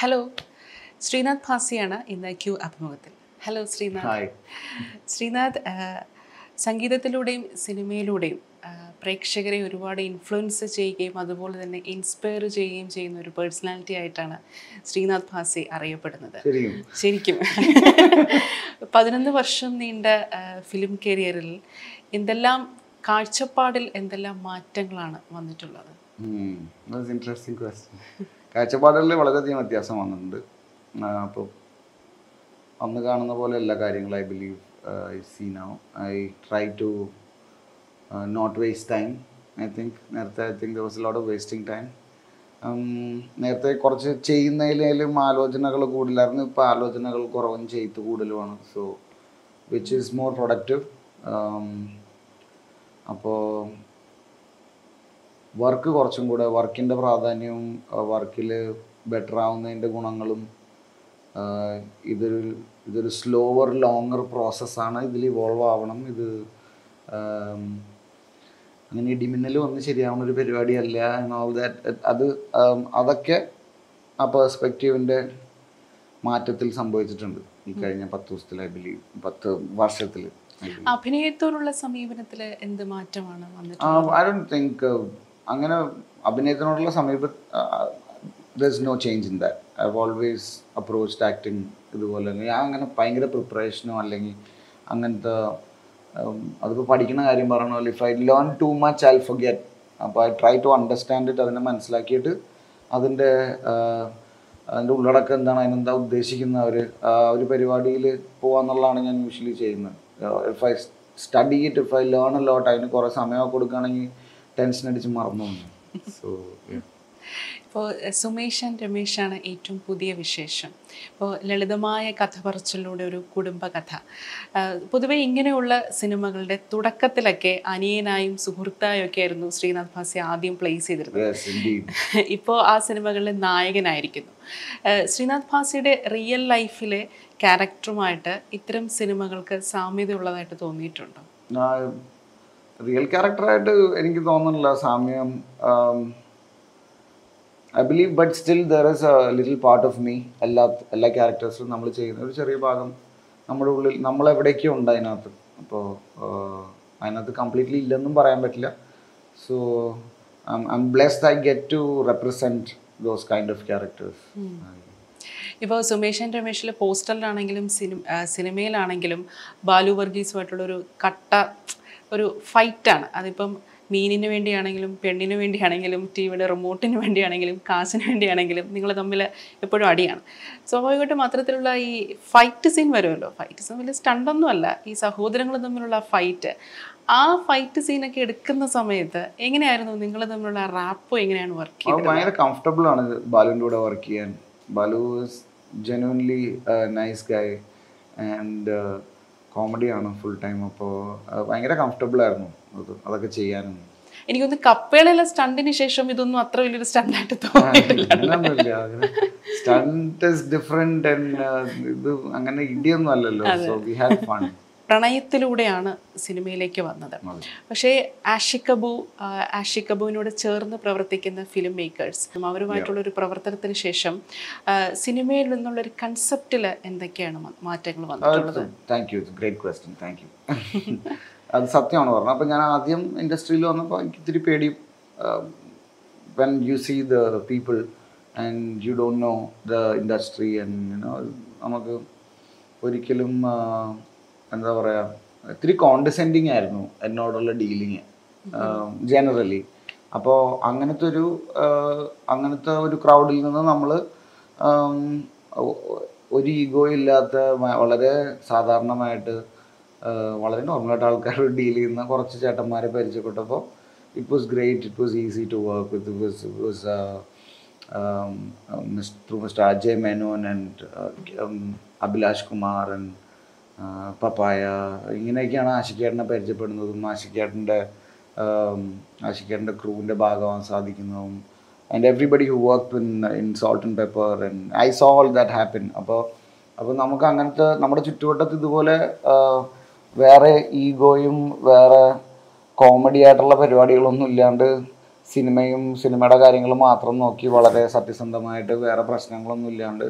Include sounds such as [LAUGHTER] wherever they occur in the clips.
Hello Sreenath ഭാസിയാണ് ഇന്ന് Q അഭിമുഖത്തിൽ. Hello Sreenath. Sreenath സംഗീതത്തിലൂടെയും സിനിമയിലൂടെയും പ്രേക്ഷകരെ ഒരുപാട് ഇൻഫ്ലുവൻസ് ചെയ്യുകയും അതുപോലെ തന്നെ ഇൻസ്പയർ ചെയ്യുകയും ചെയ്യുന്ന ഒരു പേഴ്സണാലിറ്റി ആയിട്ടാണ് ശ്രീനാഥ് ഭാസി അറിയപ്പെടുന്നത്. ശരിക്കും ശരിക്കും. പതിനൊന്ന് വർഷം നീണ്ട ഫിലിം കരിയറിൽ എന്തെല്ലാം കാഴ്ചപ്പാടിൽ എന്തെല്ലാം മാറ്റങ്ങളാണ് വന്നിട്ടുള്ളത്? ഇൻട്രസ്റ്റിംഗ് ക്വസ്റ്റ്യൻ കാഴ്ചപ്പാടുകളിൽ വളരെയധികം വ്യത്യാസം വന്നിട്ടുണ്ട്. അപ്പോൾ അന്ന് കാണുന്ന പോലെ എല്ലാ കാര്യങ്ങളും I believe I see now I try to not waste time I think നേരത്തെ I think was lot of wasting time നേരത്തെ കുറച്ച് ചെയ്യുന്നതിലും ആലോചനകൾ കൂടുതലായിരുന്നു. ഇപ്പോൾ ആലോചനകൾ കുറവും ചെയ്ത് കൂടുതലുമാണ്. So which is more productive അപ്പോൾ വർക്ക് കുറച്ചും കൂടെ വർക്കിന്റെ പ്രാധാന്യവും വർക്കിൽ ബെറ്റർ ആവുന്നതിന്റെ ഗുണങ്ങളും ഇതൊരു ഇതൊരു സ്ലോവർ ലോങ്ങർ പ്രോസസ്സാണ് ഇതിൽ ഇവോൾവ് ആവണം. ഇത് അങ്ങനെ ഇടിമിന്നൽ വന്ന് ശരിയാവുന്ന ഒരു പരിപാടിയല്ല ഓൾ ദാറ്റ് അത് അതൊക്കെ ആ പേഴ്സ്പെക്റ്റീവിന്റെ മാറ്റത്തിൽ സംഭവിച്ചിട്ടുണ്ട് ഈ കഴിഞ്ഞ പത്ത് ദിവസത്തിൽ ഐ ബിലീവ് പത്ത് വർഷത്തിൽ അഭിനയത്തോടുള്ള സമീപനത്തിൽ എന്ത് മാറ്റമാണ് ഐ ഡോണ്ട് തിങ്ക് അങ്ങനെ അഭിനയത്തിനോടുള്ള സമീപ there's no change in that I always approached acting ഇതുപോലെ. ഞാൻ അങ്ങനെ ഭയങ്കര പ്രിപ്പറേഷനോ അല്ലെങ്കിൽ അങ്ങനത്തെ അതിപ്പോൾ പഠിക്കുന്ന കാര്യം പറഞ്ഞ if I learn too much I forget അപ്പോൾ I try to understand it അതിനെ മനസ്സിലാക്കിയിട്ട് അതിന്റെ അതിന്റെ ഉള്ളടക്കം എന്താണ് അതിനെന്താ ഉദ്ദേശിക്കുന്ന അവർ ഒരു പരിപാടിയിൽ പോകാന്നുള്ളതാണ് ഞാൻ യൂഷ്വലി ചെയ്യുന്നത്. If I study it if I learn a lot അതിന് കുറേ സമയമൊക്കെ കൊടുക്കുകയാണെങ്കിൽ ടെൻഷൻ അടിച്ച് മറന്നു പോകുന്നു. സോ ഇപ്പോൾ സുമേഷൻ രമേഷാണ് രമേശാണ് ഏറ്റവും പുതിയ വിശേഷം. ഇപ്പോൾ ലളിതമായ കഥ പറച്ചിലൂടെ ഒരു കുടുംബകഥ പൊതുവെ ഇങ്ങനെയുള്ള സിനിമകളുടെ തുടക്കത്തിലൊക്കെ അനിയനായും സുഹൃത്തായും ഒക്കെ ആയിരുന്നു ശ്രീനാഥ് ഭാസി ആദ്യം പ്ലേസ് ചെയ്തിരുന്നത്. യെസ് ഇൻഡീഡ് ഇപ്പോൾ ആ സിനിമകളിലെ നായകനായിരിക്കുന്നു. ശ്രീനാഥ് ഭാസിയുടെ റിയൽ ലൈഫിലെ ക്യാരക്ടറുമായിട്ട് ഇത്തരം സിനിമകൾക്ക് സാമ്യതയുള്ളതായിട്ട് തോന്നിയിട്ടുണ്ടോ? റിയൽ ക്യാരക്ടറായിട്ട് എനിക്ക് തോന്നുന്നില്ല സാമ്യം. I believe but still there is a little part of me എല്ലാ എല്ലാ ക്യാരക്ടേഴ്സും നമ്മൾ ചെയ്യുന്ന ഒരു ചെറിയ ഭാഗം നമ്മുടെ ഉള്ളിൽ നമ്മളെവിടേക്കോ ഉണ്ട് അതിനകത്ത്. അപ്പോൾ അതിനകത്ത് കംപ്ലീറ്റ്ലി ഇല്ലെന്നും പറയാൻ പറ്റില്ല. So I am blessed I get to represent those kind of characters ഇപ്പോൾ സുമേഷ് ആൻഡ് രമേഷിലെ പോസ്റ്ററിലാണെങ്കിലും സിനിമ സിനിമയിലാണെങ്കിലും ബാലു വർഗീസുമായിട്ടുള്ളൊരു കട്ട ഒരു ഫൈറ്റാണ്. അതിപ്പം മീനിന് വേണ്ടിയാണെങ്കിലും പെണ്ണിന് വേണ്ടിയാണെങ്കിലും ടി വിയുടെ റിമോട്ടിന് വേണ്ടിയാണെങ്കിലും കാശിന് വേണ്ടിയാണെങ്കിലും നിങ്ങൾ തമ്മിൽ എപ്പോഴും അടിയാണ്. സ്വാഭാവികമായിട്ടും അത്തരത്തിലുള്ള ഈ ഫൈറ്റ് സീൻ വരുമല്ലോ? ഫൈറ്റ് സീൻ വലിയ സ്റ്റണ്ടൊന്നും അല്ല. ഈ സഹോദരങ്ങൾ തമ്മിലുള്ള ഫൈറ്റ്. ആ ഫൈറ്റ് സീനൊക്കെ എടുക്കുന്ന സമയത്ത് എങ്ങനെയായിരുന്നു നിങ്ങൾ തമ്മിലുള്ള റാപ്പ് എങ്ങനെയാണ് വർക്ക് ചെയ്യുന്നത് ചെയ്തത്? ഭയങ്കര കംഫർട്ടബിൾ ആണ് ബാലുവിന്റെ കൂടെ വർക്ക് ചെയ്യാൻ. Balu genuinely nice guy and കോമഡിയാണ് ഫുൾ ടൈം അപ്പോൾ ഭയങ്കര കംഫർട്ടബിൾ ആയിരുന്നു അത് അതൊക്കെ ചെയ്യാനും. എനിക്കൊന്ന് കപ്പേളയിലെ സ്റ്റണ്ടിന് ശേഷം ഇതൊന്നും അത്ര വലിയൊരു സ്റ്റണ്ടായിട്ട് തോന്നിയിട്ടില്ല. [LAUGHS] സ്റ്റണ്ട് ഡിഫറെന്റ് ഇത് അങ്ങനെ ഇടിയൊന്നും അല്ലല്ലോ. സോ വി ഹാവ് ഫൺ പ്രണയത്തിലൂടെയാണ് സിനിമയിലേക്ക് വന്നത്. പക്ഷേ ആഷിക്കബു കബു ആ, കബുവിനോട് ചേർന്ന് പ്രവർത്തിക്കുന്ന ഫിലിം മേക്കേഴ്സ് അവരുമായിട്ടുള്ള ഒരു പ്രവർത്തനത്തിന് ശേഷം സിനിമയിൽ നിന്നുള്ള ഒരു കൺസെപ്റ്റിൽ എന്തൊക്കെയാണ് മാറ്റങ്ങൾ വന്നിട്ടുള്ളത്? Thank you great question thank you അത് സത്യമാണ് പറഞ്ഞത്. അപ്പോൾ ഞാൻ ആദ്യം ഇൻഡസ്ട്രിയിൽ വന്നപ്പോൾ എനിക്ക് ഇത്തിരി പേടി when you see the people and you don't know the industry and നമുക്ക് ഒരിക്കലും എന്താ പറയുക ഇത്തിരി കോണ്ടസെൻഡിങ് ആയിരുന്നു എന്നോടുള്ള ഡീലിങ് ജനറലി അപ്പോൾ അങ്ങനത്തെ ഒരു അങ്ങനത്തെ ഒരു ക്രൗഡിൽ നിന്ന് നമ്മൾ ഒരു ഈഗോ ഇല്ലാത്ത വളരെ സാധാരണമായിട്ട് വളരെ നോർമലായിട്ട് ആൾക്കാരോട് ഡീൽ ചെയ്യുന്ന കുറച്ച് ചേട്ടന്മാരെ പരിചയപ്പെട്ടപ്പോൾ it was great it was easy to work with was was through mister Ajay Menon and Abhilash Kumar and papaya ഇങ്ങനെയൊക്കെയാണ് ആഷിക്കേട്ടനെ പരിചയപ്പെടുന്നതും ആഷിക്കേട്ടന്റെ ആഷിക്കേട്ടന്റെ ക്രൂവിന്റെ ഭാഗമാകാൻ സാധിക്കുന്നതും and everybody who work in in salt and pepper and I saw all that happen അപ്പോൾ അപ്പോൾ നമുക്ക് അങ്ങനത്തെ നമ്മുടെ ചുറ്റുവട്ടത്ത് ഇതുപോലെ വേറെ ഈഗോയും വേറെ കോമഡി ആയിട്ടുള്ള പരിപാടികളൊന്നും ഇല്ലാണ്ട് സിനിമയും സിനിമയുടെ കാര്യങ്ങളും മാത്രം നോക്കി വളരെ സത്യസന്ധമായിട്ട് വേറെ പ്രശ്നങ്ങളൊന്നും ഇല്ലാണ്ട്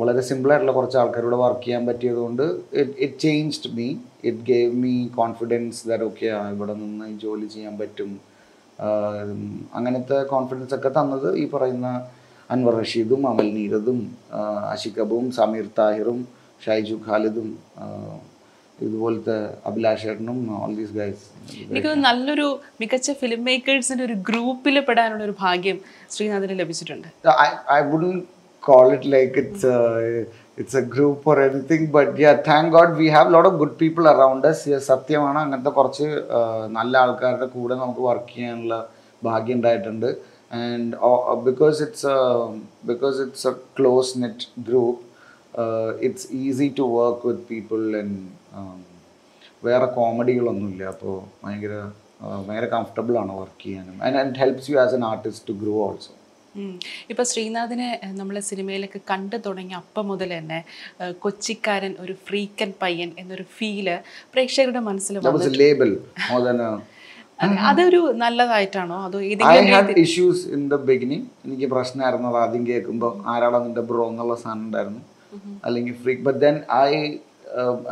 വളരെ സിമ്പിളായിട്ടുള്ള കുറച്ച് ആൾക്കാരോട് വർക്ക് ചെയ്യാൻ പറ്റിയതുകൊണ്ട് it it changed me it gave me confidence that okay ഇവിടെ നിന്ന് ജോലി ചെയ്യാൻ പറ്റും. അങ്ങനത്തെ കോൺഫിഡൻസ് ഒക്കെ തന്നത് ഈ പറയുന്ന അൻവർ റഷീദും അമൽ നീരദും അഷിഖബും ആഷിഖ് അബുവും സമീർ താഹിറും ഷൈജു ഖാലിദും ഇതുപോലത്തെ അഭിലാഷേട്ടനും ഓൾ ദീസ് ഗൈസ് എനിക്ക് നല്ലൊരു മികച്ച ഫിലിം മേക്കേഴ്സിന്റെ ഒരു ഗ്രൂപ്പിൽ പെടാനുള്ള ഒരു ഭാഗ്യം ശ്രീനാഥിന് ലഭിച്ചിട്ടുണ്ട്. I I wouldn't call it like it's a it's a group or anything, but yeah, thank God we have a lot of good people around us. സത്യമാണ് അങ്ങനത്തെ കുറച്ച് നല്ല ആൾക്കാരുടെ കൂടെ നമുക്ക് വർക്ക് ചെയ്യാനുള്ള ഭാഗ്യം ഉണ്ടായിട്ടുണ്ട്. And because it's because it's a close net group it's easy to work with people and വേറെ കോമഡികളൊന്നുമില്ല. അപ്പോൾ ഭയങ്കര ഭയങ്കര കംഫർട്ടബിൾ ആണ് വർക്ക് ചെയ്യാനും. And and helps you as an artist to grow also um. ഇപ്പൊ ശ്രീനാഥിനെ നമ്മളെ സിനിമയിലൊക്കെ കണ്ടു തുടങ്ങിയ അപ്പം മുതൽ തന്നെ കൊച്ചിക്കാരൻ ഒരു ഫ്രീക്കൻ പയ്യൻ എന്നൊരു ഫീൽ പ്രേക്ഷകരുടെ മനസ്സിൽ. അത് അതൊരു നല്ലതായിട്ടാണോ? അതോ ഇഷ്യൂസ് ഇൻ ദ ബിഗിനിങ് എനിക്ക് പ്രശ്നമായിരുന്നു അത് ആദ്യം കേൾക്കുമ്പോൾ ആരാളും നിന്റെ ബ്രോ എന്നുള്ള സാധനം ഉണ്ടായിരുന്നു. അല്ലെങ്കിൽ ഫ്രീ ബട്ട് ദെൻ ഐ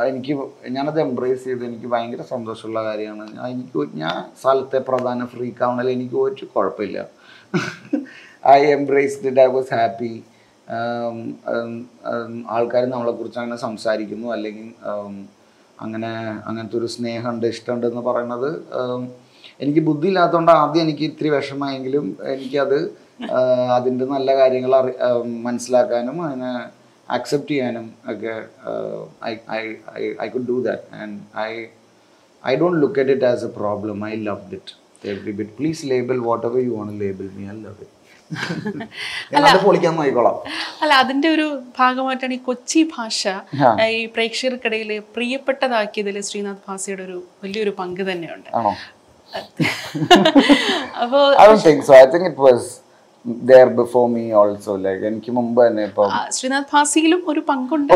എനിക്ക് ഞാനത് എംബ്രേസ് ചെയ്ത് എനിക്ക് ഭയങ്കര സന്തോഷമുള്ള കാര്യമാണ്. ഞാൻ- എനിക്ക് ഞാൻ സ്ഥലത്തെ പ്രധാന ഫ്രീക്ക് ആവണതിൽ എനിക്ക് ഒരു കുഴപ്പമില്ല. I embraced it I was happy ആൾക്കാർ നമ്മളെക്കുറിച്ച് അങ്ങനെ സംസാരിക്കുന്നു. അല്ലെങ്കിൽ um, അങ്ങനെ അങ്ങനത്തെ ഒരു സ്നേഹമുണ്ട് ഇഷ്ടമുണ്ട് എന്ന് പറയുന്നത് um, എനിക്ക് ബുദ്ധി ഇല്ലാത്തതുകൊണ്ട് ആദ്യം എനിക്ക് ഇത്തിരി വിഷമമായെങ്കിലും എനിക്കത് അതിന്റെ നല്ല കാര്യങ്ങൾ അറി മനസ്സിലാക്കാനും അതിനെ അക്സെപ്റ്റ് ചെയ്യാനും ഒക്കെ I could do that and I I don't look at it as a problem I love it every bit please label whatever you want label me I love it അല്ല. അതിന്റെ ഒരു ഭാഗമായിട്ടാണ് ഈ കൊച്ചി ഭാഷ ഈ പ്രേക്ഷകർക്കിടയിൽ പ്രിയപ്പെട്ടതാക്കിയതിൽ ശ്രീനാഥ് ഭാസിയുടെ ഒരു വലിയൊരു പങ്ക് തന്നെയുണ്ട്. [LAUGHS] ശ്രീനാഥ് ഭാസിയിലും ഒരു പങ്കുണ്ട്.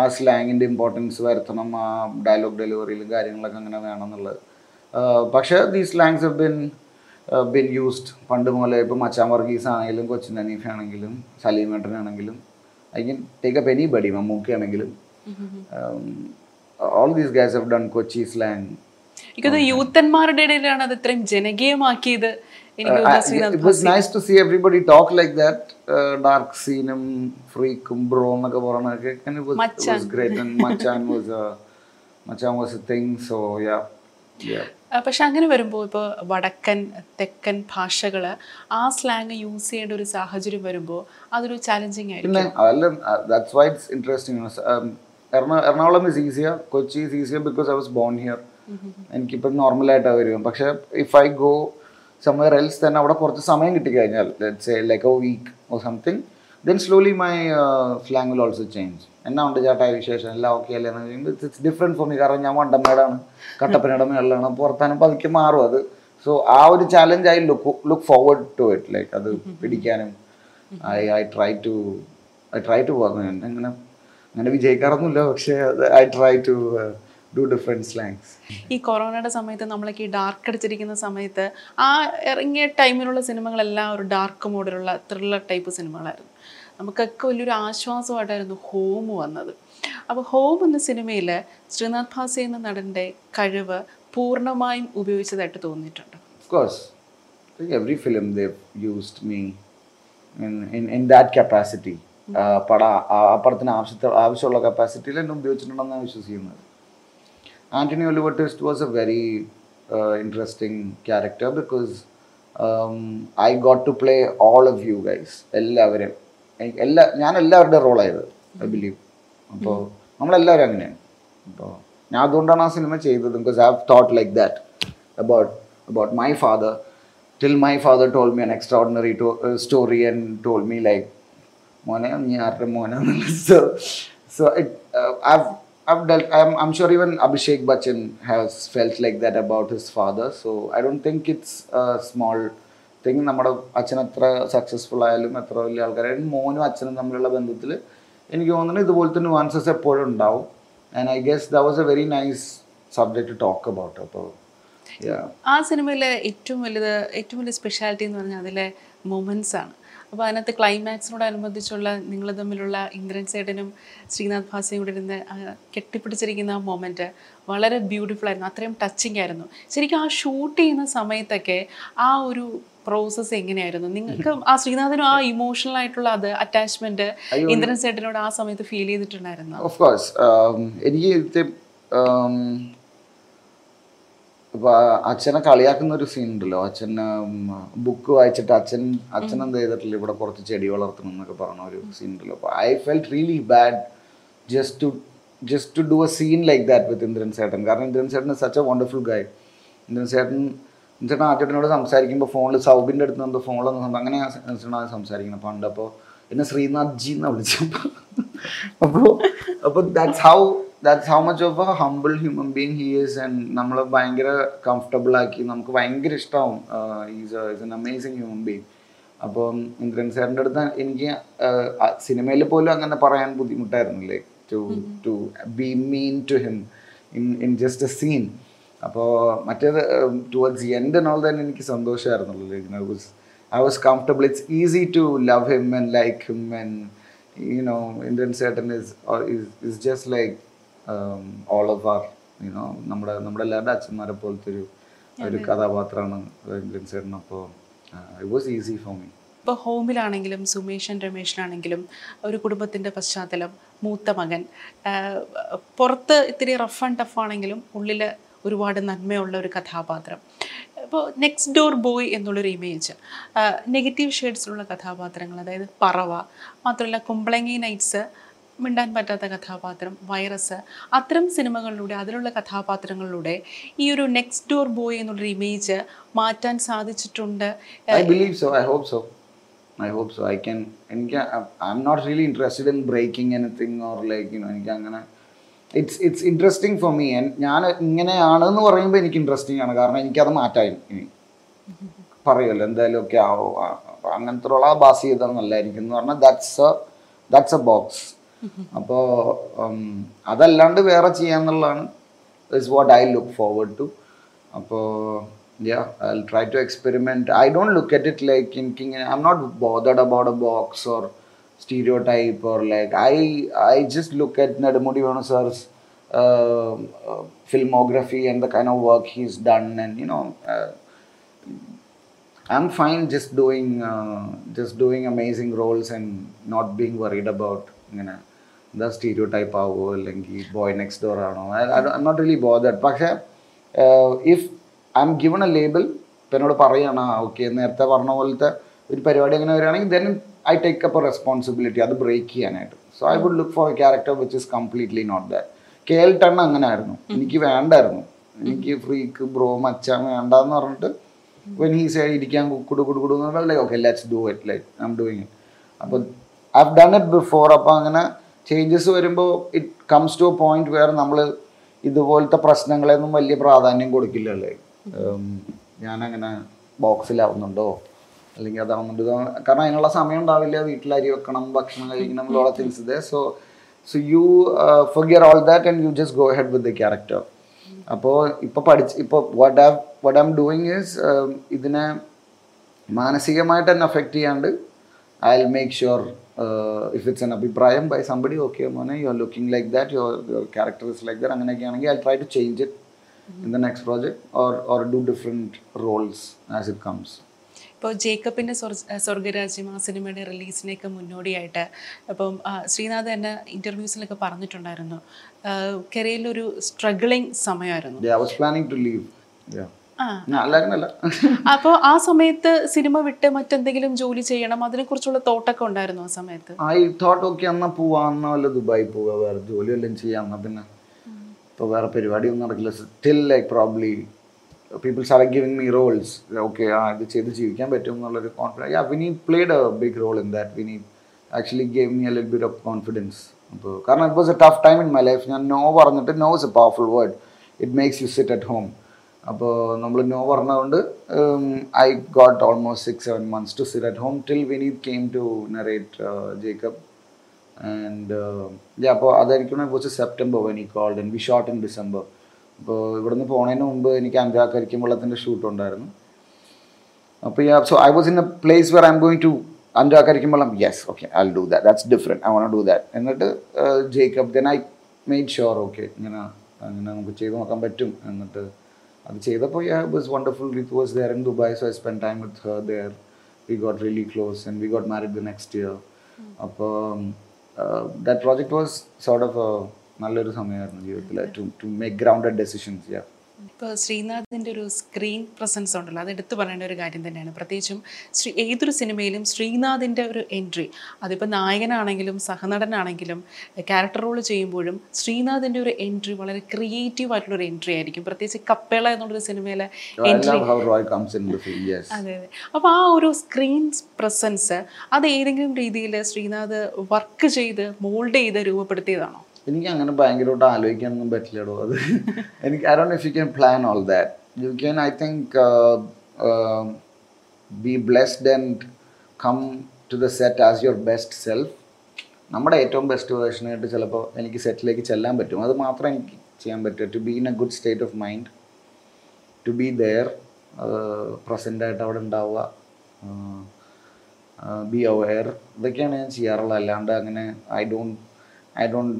ആ സ്ലാങ്ങിന്റെ ഇമ്പോർട്ടൻസ് വരുത്തണം ആ ഡയലോഗ് ഡെലിവറിയിലും കാര്യങ്ങളൊക്കെ അങ്ങനെ വേണം എന്നുള്ളത് പക്ഷേ the slangs have been been used പണ്ട് മുതലേ ഇപ്പം മച്ചാൻ വർഗീസ് ആണെങ്കിലും കൊച്ചിൻ അനീഫ് ആണെങ്കിലും സലീമേട്ടനാണെങ്കിലും I can take up anybody മമ്മൂക്കി ആണെങ്കിലും. All these guys have done Kochi slang എനിക്കത് യൂത്തന്മാരുടെ ഇടയിലാണ് അത് ഇത്രയും ജനകീയമാക്കിയത്. എനിക്ക് was nice to Sreenath it was nice to see everybody talk like that. Uh, dark സീനും ഫ്രീക്കും ബ്രോ എന്നൊക്കെ and it was, it was great. And Machan was a Machan was a thing so yeah yeah. ആ, പക്ഷെ അങ്ങനെ വരുമ്പോൾ ഇപ്പോൾ വടക്കൻ തെക്കൻ ഭാഷകൾ ആ സ്ലാങ് യൂസ് ചെയ്യേണ്ട ഒരു സാഹചര്യം വരുമ്പോൾ അതൊരു ചാലഞ്ചിങ് ആയിരിക്കും. പിന്നെ അതല്ല that's why it's interesting Ernakulam is easier Kochi is easier because I was born here എനിക്കിപ്പം നോർമലായിട്ടാണ് വരും പക്ഷേ if I go somewhere else തന്നെ അവിടെ കുറച്ച് സമയം കിട്ടിക്കഴിഞ്ഞാൽ let's like a week or something then slowly my slang will also change എന്നാ ഉണ്ട് ചേട്ടായ വിശേഷം? എല്ലാം ഓക്കെ അല്ലേ? എന്ന് കഴിയുമ്പോൾ ഇറ്റ്സ് ഡിഫറെന്റ് ഫോർ മീ കാരണം ഞാൻ വണ്ടമ്മേടാണ്. കട്ടപ്പനയുടെ മേളിലാണ്. പുറത്താനും പതുക്കെ മാറും അത്. സോ ആ ഒരു challenge I look look forward to it like അത് പിടിക്കാനും I I try to I try to work അങ്ങനെ അങ്ങനെ വിജയിക്കാറൊന്നുമില്ല. പക്ഷേ I try to do different slangs ഈ കൊറോണയുടെ സമയത്ത് നമ്മളൊക്കെ ഈ ഡാർക്ക് അടിച്ചിരിക്കുന്ന സമയത്ത് ആ ഇറങ്ങിയ ടൈമിലുള്ള സിനിമകളെല്ലാം ഒരു ഡാർക്ക് മോഡിലുള്ള ത്രില്ലർ ടൈപ്പ് സിനിമകളായിരുന്നു. നമുക്കൊക്കെ വലിയൊരു ആശ്വാസമായിട്ടായിരുന്നു ഹോം വന്നത്. അപ്പോൾ ഹോം എന്ന സിനിമയിൽ ശ്രീനാഥ് ഭാസി എന്ന നടന്റെ കഴിവ് പൂർണമായും ഉപയോഗിച്ചതായിട്ട് തോന്നിയിട്ടുണ്ട്. Course every film think used me in that capacity പട പടത്തിന് ആവശ്യത്തെ ആവശ്യമുള്ള കപ്പാസിറ്റിയിൽ എന്നെ ഉപയോഗിച്ചിട്ടുണ്ടെന്നാണ് വിശ്വസിക്കുന്നത്. Antony was a was a interesting character because because I got to play all of you guys എല്ലാവരും എല്ലാ ഞാൻ എല്ലാവരുടെ റോളായത് ഐ ബിലീവ് അപ്പോൾ നമ്മളെല്ലാവരും അങ്ങനെയാണ് അപ്പോൾ ഞാൻ അതുകൊണ്ടാണ് ആ സിനിമ ചെയ്തത് because I have thought like that about about my father till my father told me an extraordinary story and told me like മോനെ നീ ആരുടെ മോനെ? So [LAUGHS] so it uh, I've dealt I'm, I'm sure even Abhishek Bachchan has felt like that about his father. So I don't think it's a small thing. നമ്മുടെ അച്ഛൻ എത്ര successful ആയാലും എത്ര വലിയ ആൾക്കാരായാലും മോനും അച്ഛനും തമ്മിലുള്ള ബന്ധത്തിൽ എനിക്ക് തോന്നുന്നു ഇതുപോലത്തെ നുവാൻസസ് എപ്പോഴും ഉണ്ടാവും. And I guess the was a very nice subject to talk about അപ്പോൾ ആ സിനിമയിലെ ഏറ്റവും വലുത് ഏറ്റവും വലിയ സ്പെഷ്യാലിറ്റി എന്ന് പറഞ്ഞാൽ അതിലെ മൊമെന്റ്സ് ആണ്. അപ്പോൾ അതിനകത്ത് ക്ലൈമാക്സിനോടനുബന്ധിച്ചുള്ള നിങ്ങൾ തമ്മിലുള്ള ഇന്ദ്രൻ സേട്ടനും ശ്രീനാഥ് ഭാസയും കൂടെ ഇരുന്ന് കെട്ടിപ്പിടിച്ചിരിക്കുന്ന ആ മൊമെന്റ് വളരെ ബ്യൂട്ടിഫുൾ ആയിരുന്നു. അത്രയും ടച്ചിങ് ആയിരുന്നു. ശരിക്കും ആ ഷൂട്ട് ചെയ്യുന്ന സമയത്തൊക്കെ ആ ഒരു പ്രോസസ്സ് എങ്ങനെയായിരുന്നു? നിങ്ങൾക്ക് ആ ശ്രീനാഥനും ആ ഇമോഷണൽ ആയിട്ടുള്ള അത് അറ്റാച്ച്മെന്റ് ഇന്ദ്രൻ സേട്ടനോട് ആ സമയത്ത് ഫീൽ ചെയ്തിട്ടുണ്ടായിരുന്നു? ഓഫ് കോഴ്സ് എനിക്ക് ഇത് ഇപ്പൊ അച്ഛനെ കളിയാക്കുന്ന ഒരു സീൻ ഉണ്ടല്ലോ അച്ഛൻ ബുക്ക് വായിച്ചിട്ട് അച്ഛൻ അച്ഛൻ എന്ത് ചെയ്തിട്ടില്ല ഇവിടെ കുറച്ച് ചെടി വളർത്തണം എന്നൊക്കെ പറഞ്ഞ ഒരു സീൻ ഉണ്ടല്ലോ. അപ്പൊ I felt really bad just to just to do a scene like that with Indran സേട്ടൻ കാരണം Indran സേട്ടൻ such a wonderful guy Indran സേട്ടൻ Indran ആറ്റേട്ടനോട് സംസാരിക്കുമ്പോൾ ഫോണിൽ സൗബിന്റെ അടുത്ത് എന്തോ ഫോണിലൊന്നും അങ്ങനെ ചേട്ടനാണ് സംസാരിക്കുന്നത് പണ്ട് അപ്പോൾ എന്നെ ശ്രീനാഥ് ജി എന്നാണ് വിളിച്ചപ്പോൾ അപ്പോൾ അപ്പോൾ that's how that's how much of a humble human being he is and നമ്മൾ ഭയങ്കര കംഫർട്ടബിൾ ആക്കി നമുക്ക് ഭയങ്കര ഇഷ്ടമാവും is is an amazing human being അപ്പോൾ ഇന്ദ്രൻ സാറിന്റെ അടുത്ത് എനിക്ക് സിനിമയിൽ പോലും അങ്ങനെ പറയാൻ ബുദ്ധിമുട്ടായിരുന്നില്ലേ to to be mean to him in in just a scene അപ്പോൾ മറ്റേത് ടുവേർഡ്സ് ആൻഡ് ഓൾ തന്നെ എനിക്ക് സന്തോഷമായിരുന്നുള്ളൂ I was I was comfortable it's easy to love him and like him and you know Indran സേട്ടൻ is is just like all of our you know നമ്മുടെ നമ്മുടെ എല്ലാവരുടെ അച്ഛന്മാരെ പോലത്തെ ഒരു ഒരു കഥാപാത്രമാണ് ഇന്ത്യൻ സേട്ടൻ അപ്പോൾ it was easy for me ഇപ്പോൾ ഹോമിലാണെങ്കിലും സുമേഷൻ രമേഷിനാണെങ്കിലും ഒരു കുടുംബത്തിന്റെ പശ്ചാത്തലം മൂത്ത മകൻ പുറത്ത് ഇത്തിരി റഫ് ആൻഡ് ടഫ് ആണെങ്കിലും ഉള്ളിൽ ഒരുപാട് നന്മയുള്ള ഒരു കഥാപാത്രം. ഇപ്പോൾ നെക്സ്റ്റ് ഡോർ ബോയ് എന്നുള്ളൊരു ഇമേജ് നെഗറ്റീവ് ഷെയ്ഡ്സിലുള്ള കഥാപാത്രങ്ങൾ അതായത് പറവ മാത്രമല്ല കുമ്പളങ്ങി നൈറ്റ്സ് മിണ്ടാൻ പറ്റാത്ത കഥാപാത്രം വൈറസ് അത്തരം സിനിമകളിലൂടെ അതിലുള്ള കഥാപാത്രങ്ങളിലൂടെ ഈ ഒരു നെക്സ്റ്റ് ഡോർ ബോയ് എന്നുള്ളൊരു ഇമേജ് മാറ്റാൻ സാധിച്ചിട്ടുണ്ട്. I believe so I hope so I hope so I can എനിക്ക് breaking not really interested in breaking anything or like you എനിക്ക് അങ്ങനെ it's it's interesting for me ഞാൻ ഇങ്ങനെയാണ് എന്ന് പറയുമ്പോൾ എനിക്ക് ഇൻട്രസ്റ്റിംഗ് ആണ്. കാരണം എനിക്കത് മാറ്റായി ഇനി പറയുമല്ലോ. എന്തായാലും ഒക്കെ ആവോ. അങ്ങനത്തെ ഉള്ള ബാസ് ചെയ്താൽ നല്ലതായിരിക്കും എന്ന് പറഞ്ഞാൽ that's a that's a box അപ്പോൾ അതല്ലാണ്ട് വേറെ ചെയ്യാന്നുള്ളതാണ് is what I look forward to അപ്പോൾ yeah i'll try to experiment i don't look at it like thinking i'm not bothered about a box or stereotype or like i i just look at nadamudi Venu sir's uh, uh, filmography and the kind of work he's done and you know uh, i'm fine just doing uh, just doing amazing roles and not being worried about ഇങ്ങനെ എന്താ stereotype ആവുമോ അല്ലെങ്കിൽ boy next door ആണോ? I not really bothered പക്ഷേ if I'm given a label ഇപ്പം എന്നോട് പറയുകയാണ് ആ ഓക്കെ നേരത്തെ പറഞ്ഞ പോലത്തെ ഒരു പരിപാടി അങ്ങനെ വരികയാണെങ്കിൽ then I take up a responsibility അത് ബ്രേക്ക് ചെയ്യാനായിട്ട്. So I would look for a character which is completely not that K L ten അങ്ങനെ ആയിരുന്നു എനിക്ക് വേണ്ടായിരുന്നു. എനിക്ക് ഫ്രീക്ക് ബ്രോ മച്ചാൻ വേണ്ടെന്ന് പറഞ്ഞിട്ട് വെൻ ഹീ സൈഡ് ഇരിക്കാൻ കുടു കുടു കുടു എന്ന് പറഞ്ഞാൽ okay let's do it like I'm doing it അപ്പോൾ I have done it before അപ്പോൾ അങ്ങനെ ചേഞ്ചസ് വരുമ്പോൾ it comes to a point where നമ്മൾ ഇതുപോലത്തെ പ്രശ്നങ്ങളെയൊന്നും വലിയ പ്രാധാന്യം കൊടുക്കില്ലല്ലേ? ഞാനങ്ങനെ ബോക്സിലാവുന്നുണ്ടോ? അല്ലെങ്കിൽ അതാവുന്നുണ്ട്. കാരണം അതിനുള്ള സമയം ഉണ്ടാവില്ല. വീട്ടിൽ അരി വെക്കണം ഭക്ഷണം കഴിക്കണം ലോള തിങ്സ് ഇതേ so so you forget all that and you just go head with the character അപ്പോൾ ഇപ്പോൾ പഠിച്ച് ഇപ്പോൾ what I what am doing is ഇതിനെ മാനസികമായിട്ട് തന്നെ അഫക്റ്റ് ചെയ്യാണ്ട് I will make sure if it's an അഭിപ്രായം ബൈ സംബഡി ഓക്കെ മോനെ you are looking like that your your character is like that അങ്ങനെയൊക്കെ ആണെങ്കിൽ I try to change it in the next project or or do different roles as it comes ഇപ്പോൾ ജേക്കബിന്റെ സ്വർ- സ്വർഗരാജ്യം ആ സിനിമയുടെ റിലീസിനൊക്കെ മുന്നോടിയായിട്ട് അപ്പം ശ്രീനാഥ് തന്നെ ഇന്റർവ്യൂസിലൊക്കെ പറഞ്ഞിട്ടുണ്ടായിരുന്നു. കെരയിലൊരു സ്ട്രഗിളിങ് സമയമായിരുന്നു. ലീവ് ആ ആ സമയത്ത് സിനിമ വിട്ട് മറ്റെന്തെങ്കിലും ജോലി ചെയ്യണം അതിനെ കുറിച്ചുള്ള തോട്ടൊക്കെ ഉണ്ടായിരുന്നു ആ സമയത്ത്? ഐ തോട്ട് തോട്ടൊക്കെ എന്നാ പോവാ എന്നാ വല്ല ദുബായി പോവാ വേറെ ജോലി വല്ലതും ചെയ്യാം എന്നാ പിന്നെ ഇപ്പൊ വേറെ പരിപാടിയൊന്നും നടക്കില്ല. Still like probably people are giving me roles okay ആ ഇത് ചെയ്ത് ജീവിക്കാൻ പറ്റും എന്നുള്ളൊരു confidence yeah Vineeth played a big role in that Vini actually gave me a little bit of confidence അപ്പോൾ കാരണം it was a tough time in my life ഞാൻ no പറഞ്ഞിട്ട് no is a powerful word it makes you sit at home അപ്പോൾ നമ്മൾ no പറഞ്ഞതുകൊണ്ട് I got almost six seven months to sit at home till Vineeth came to narrate Jacob and അപ്പോൾ അതായിരിക്കണം കുറച്ച് September when he called and we shot in December അപ്പോൾ ഇവിടുന്ന് പോണതിന് മുമ്പ് എനിക്ക് അഞ്ചാക്കരിക്കും വെള്ളത്തിന്റെ ഷൂട്ട് ഉണ്ടായിരുന്നു. അപ്പോൾ yeah so I was in a place where I'm going to അഞ്ചാക്കരിക്കുമ്പോഴും yes okay I do that that's different I won't do that എന്നിട്ട് Jacob then I made sure okay ഇങ്ങനെ അങ്ങനെ നമുക്ക് ചെയ്ത് നോക്കാൻ പറ്റും. എന്നിട്ട് അത് ചെയ്തപ്പോൾ yeah was wonderful with was there in Dubai so I spend time with her there we got really close and we got married the next year അപ്പോൾ that project was sort of നല്ലൊരു സമയമായിരുന്നു ജീവിതത്തിൽ to to make grounded decisions yeah ഇപ്പോൾ ശ്രീനാഥിന്റെ ഒരു screen presence ഉണ്ടല്ലോ അത് എടുത്തു പറയേണ്ട ഒരു കാര്യം തന്നെയാണ്. പ്രത്യേകിച്ചും ശ്രീ ഏതൊരു സിനിമയിലും ശ്രീനാഥിന്റെ ഒരു എൻട്രി അതിപ്പോൾ നായകനാണെങ്കിലും സഹനടനാണെങ്കിലും ക്യാരക്ടർ റോൾ ചെയ്യുമ്പോഴും ശ്രീനാഥിന്റെ ഒരു എൻട്രി വളരെ ക്രിയേറ്റീവ് ആയിട്ടുള്ള ഒരു എൻട്രി ആയിരിക്കും. പ്രത്യേകിച്ച് കപ്പേള എന്നുള്ളൊരു സിനിമയിലെ yes. അതെ അതെ. അപ്പോൾ ആ ഒരു സ്ക്രീൻ പ്രസൻസ് അത് ഏതെങ്കിലും രീതിയിൽ ശ്രീനാഥ് വർക്ക് ചെയ്ത് മോൾഡ് ചെയ്ത് രൂപപ്പെടുത്തിയതാണോ? എനിക്ക് അങ്ങനെ ഭയങ്കരമായിട്ട് ആലോചിക്കാനൊന്നും പറ്റില്ലടോ അത്. എനിക്ക് I don't if you can plan all that you can I think be blessed and come to the set as your best self നമ്മുടെ ഏറ്റവും ബെസ്റ്റ് വേർഷനായിട്ട് ചിലപ്പോൾ എനിക്ക് സെറ്റിലേക്ക് ചെല്ലാൻ പറ്റും. അത് മാത്രം എനിക്ക് ചെയ്യാൻ പറ്റൂ. To be in a good state of mind to be there പ്രസന്റായിട്ട് അവിടെ ഉണ്ടാവുക. ബി അവെയർ ഇതൊക്കെയാണ് ഞാൻ ചെയ്യാറുള്ളത്. അല്ലാണ്ട് അങ്ങനെ I don't I don't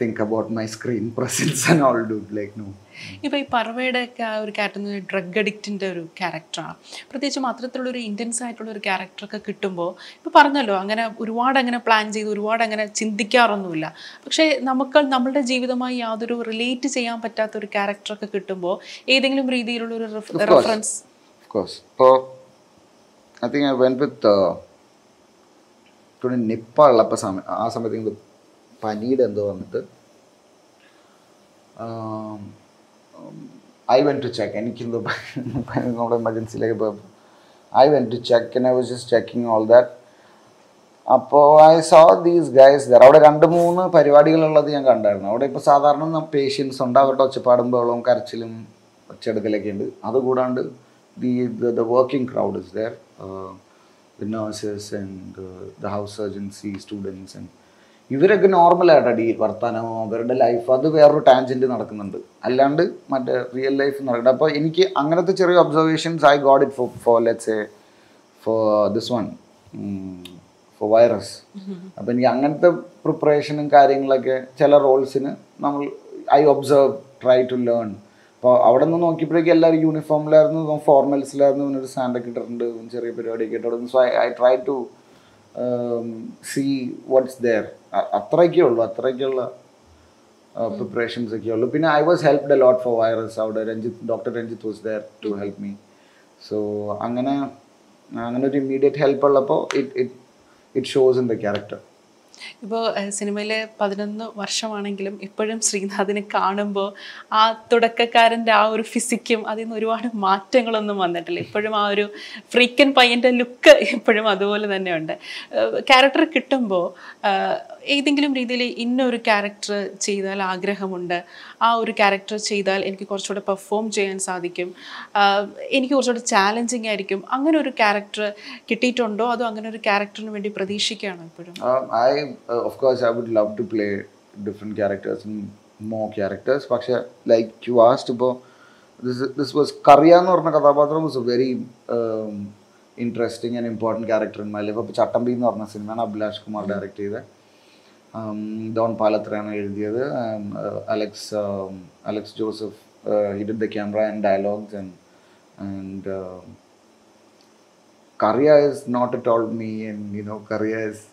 think about my screen presence and all do like no ഇപ്പോൾ ഈ പർവയുടെ ഒക്കെ ആ ഒരു ക്യാരക്ടർ ഡ്രഗ് അഡിക്റ്റിന്റെ ഒരു ക്യാരക്ടറാണ് പ്രത്യേകിച്ചും അത്തരത്തിലുള്ള ഒരു ഇന്റൻസ് ആയിട്ടുള്ള ഒരു ക്യാരക്ടറൊക്കെ കിട്ടുമ്പോൾ ഇപ്പോൾ പറഞ്ഞല്ലോ അങ്ങനെ ഒരുപാട് അങ്ങനെ പ്ലാൻ ചെയ്ത് ഒരുപാട് അങ്ങനെ ചിന്തിക്കാറൊന്നുമില്ല. പക്ഷേ നമുക്ക് നമ്മളുടെ ജീവിതമായി യാതൊരു റിലേറ്റ് ചെയ്യാൻ പറ്റാത്ത ഒരു ക്യാരക്ടറൊക്കെ കിട്ടുമ്പോൾ ഏതെങ്കിലും രീതിയിലുള്ള ഒരു റെഫറൻസ് Of course. ഇപ്പോൾ I think I went with Nipah ഉള്ളപ്പോൾ സമയം ആ സമയത്ത് പനിയുടെ എന്തോ വന്നിട്ട് ഐ വെൻ ടു ചെക്ക് എനിക്കെന്തോ നമ്മുടെ എമർജൻസിയിലേക്ക് പോയപ്പോൾ I went to check and I was just checking all that അപ്പോൾ I saw these guys there അവിടെ രണ്ട് മൂന്ന് പരിപാടികളുള്ളത് ഞാൻ കണ്ടായിരുന്നു. അവിടെ ഇപ്പോൾ സാധാരണ പേഷ്യൻസ് ഉണ്ട് അവരുടെ ഒച്ചപ്പാടും ബഹളവും കരച്ചിലും ഒച്ചെടുക്കലൊക്കെ ഉണ്ട്. അതുകൂടാണ്ട് the the working crowd is there the nurses and the house surgency students and ഇവരൊക്കെ നോർമലായിട്ട് അടി വർത്താനമോ അവരുടെ ലൈഫ് അത് വേറൊരു ടാൻജന്റ് നടക്കുന്നുണ്ട്. അല്ലാണ്ട് മറ്റേ റിയൽ ലൈഫ് നടക്കുന്നുണ്ട് അപ്പോൾ എനിക്ക് അങ്ങനത്തെ ചെറിയ observations I got it for for let's a for this one for Virus അപ്പോൾ എനിക്ക് അങ്ങനത്തെ പ്രിപ്പറേഷനും കാര്യങ്ങളൊക്കെ ചില റോൾസിന് നമ്മൾ I observe try to learn അപ്പോൾ അവിടെ നിന്ന് നോക്കിയപ്പോഴേക്കും എല്ലാവരും യൂണിഫോമിലായിരുന്നു ഫോർമൽസിലായിരുന്നു ഇവനൊരു സാൻഡൊക്കെ ഇട്ടിട്ടുണ്ട് ചെറിയ പരിപാടിയൊക്കെ ഇട്ടിട്ടുണ്ട്. So I I try to see what's there അത്രയൊക്കെ ഉള്ളൂ അത്രയ്ക്കുള്ള പ്രിപ്പറേഷൻസ് ഒക്കെ ഉള്ളൂ. പിന്നെ I was helped a lot for Virus അവിടെ Ranjith doctor Ranjith was there to help me so അങ്ങനെ അങ്ങനെ ഒരു ഇമ്മീഡിയറ്റ് ഹെൽപ്പ് ഉള്ളപ്പോൾ it it it shows in the character ഇപ്പോൾ സിനിമയിലെ പതിനൊന്ന് വർഷമാണെങ്കിലും ഇപ്പോഴും ശ്രീനാഥിനെ കാണുമ്പോൾ ആ തുടക്കക്കാരന്റെ ആ ഒരു ഫിസിക്കും അതിൽ നിന്ന് ഒരുപാട് മാറ്റങ്ങളൊന്നും വന്നിട്ടില്ല. ഇപ്പോഴും ആ ഒരു ഫ്രീക്കൻ പയ്യന്റെ ലുക്ക് ഇപ്പോഴും അതുപോലെ തന്നെയുണ്ട്. ക്യാരക്ടർ കിട്ടുമ്പോൾ ഏതെങ്കിലും രീതിയിൽ ഇന്നൊരു ക്യാരക്ടർ ചെയ്താൽ ആഗ്രഹമുണ്ട്. ആ ഒരു ക്യാരക്ടർ ചെയ്താൽ എനിക്ക് കുറച്ചുകൂടെ പെർഫോം ചെയ്യാൻ സാധിക്കും. എനിക്ക് കുറച്ചുകൂടെ ചാലഞ്ചിങ് ആയിരിക്കും. അങ്ങനെ ഒരു ക്യാരക്ടർ കിട്ടിയിട്ടുണ്ടോ? അതോ അങ്ങനെ ഒരു ക്യാരക്ടറിന് വേണ്ടി പ്രതീക്ഷിക്കുകയാണോ ഇപ്പോഴും? I of course I course, love to play to characters more characters. പക്ഷെ ലൈക്ക് യു ആസ്റ്റ് ഇപ്പോൾ ദിസ് ദിസ് വാസ് കറിയ എന്ന് പറഞ്ഞ കഥാപാത്രം was a very interesting and important character in my life അപ്പോൾ ചട്ടമ്പി എന്ന് പറഞ്ഞ സിനിമയാണ് അഭിലാഷ് കുമാർ ഡയറക്റ്റ് ചെയ്തത്. ഡോൺ പാലത്രയാണ് എഴുതിയത് Alex Alex Joseph did the camera and dialogues and and Karya is not at all me, and you know, Karya is